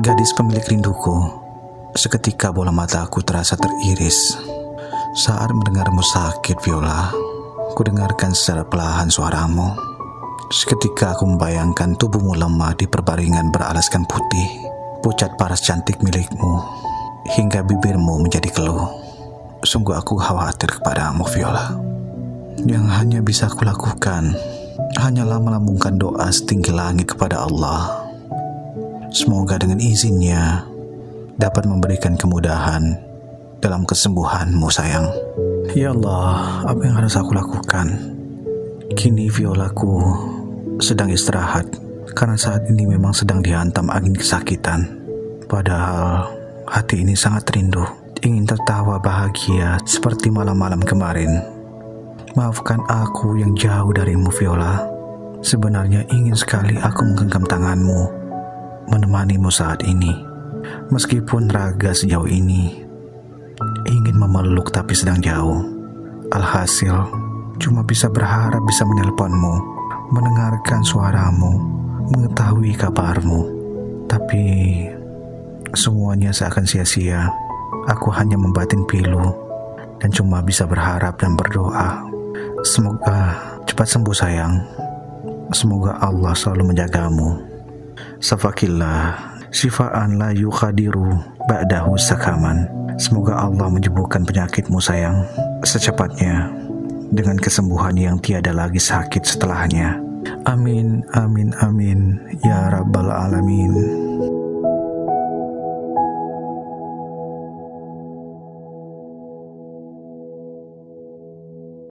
Gadis pemilik rinduku, seketika bola mataku terasa teriris. Saat mendengarmu sakit, Viola, ku dengarkan secara perlahan suaramu. Seketika aku membayangkan tubuhmu lemah di perbaringan beralaskan putih, pucat paras cantik milikmu, hingga bibirmu menjadi keluh. Sungguh aku khawatir kepadamu, Viola. Yang hanya bisa aku lakukan hanyalah melambungkan doa setinggi langit kepada Allah Semoga dengan izinnya dapat memberikan kemudahan dalam kesembuhanmu sayang. Ya Allah, apa yang harus aku lakukan? Kini violaku sedang istirahat karena saat ini memang sedang dihantam angin kesakitan. Padahal hati ini sangat rindu, ingin tertawa bahagia seperti malam-malam kemarin. Maafkan aku yang jauh darimu Viola. Sebenarnya ingin sekali aku menggenggam tanganmu menemanimu saat ini. Meskipun raga sejauh ini ingin memeluk tapi sedang jauh. Alhasil, cuma bisa berharap bisa menelponmu, mendengarkan suaramu, mengetahui kabarmu. Tapi semuanya seakan sia-sia. Aku hanya membatin pilu dan cuma bisa berharap dan berdoa. Semoga cepat sembuh sayang. Semoga Allah selalu menjagamu. Safakillah Sifaan la yukhadiru Ba'dahu sakaman. Semoga Allah menyembuhkan penyakitmu sayang. Secepatnya Dengan kesembuhan yang tiada lagi sakit setelahnya. Amin, amin, amin Ya Rabbal Alamin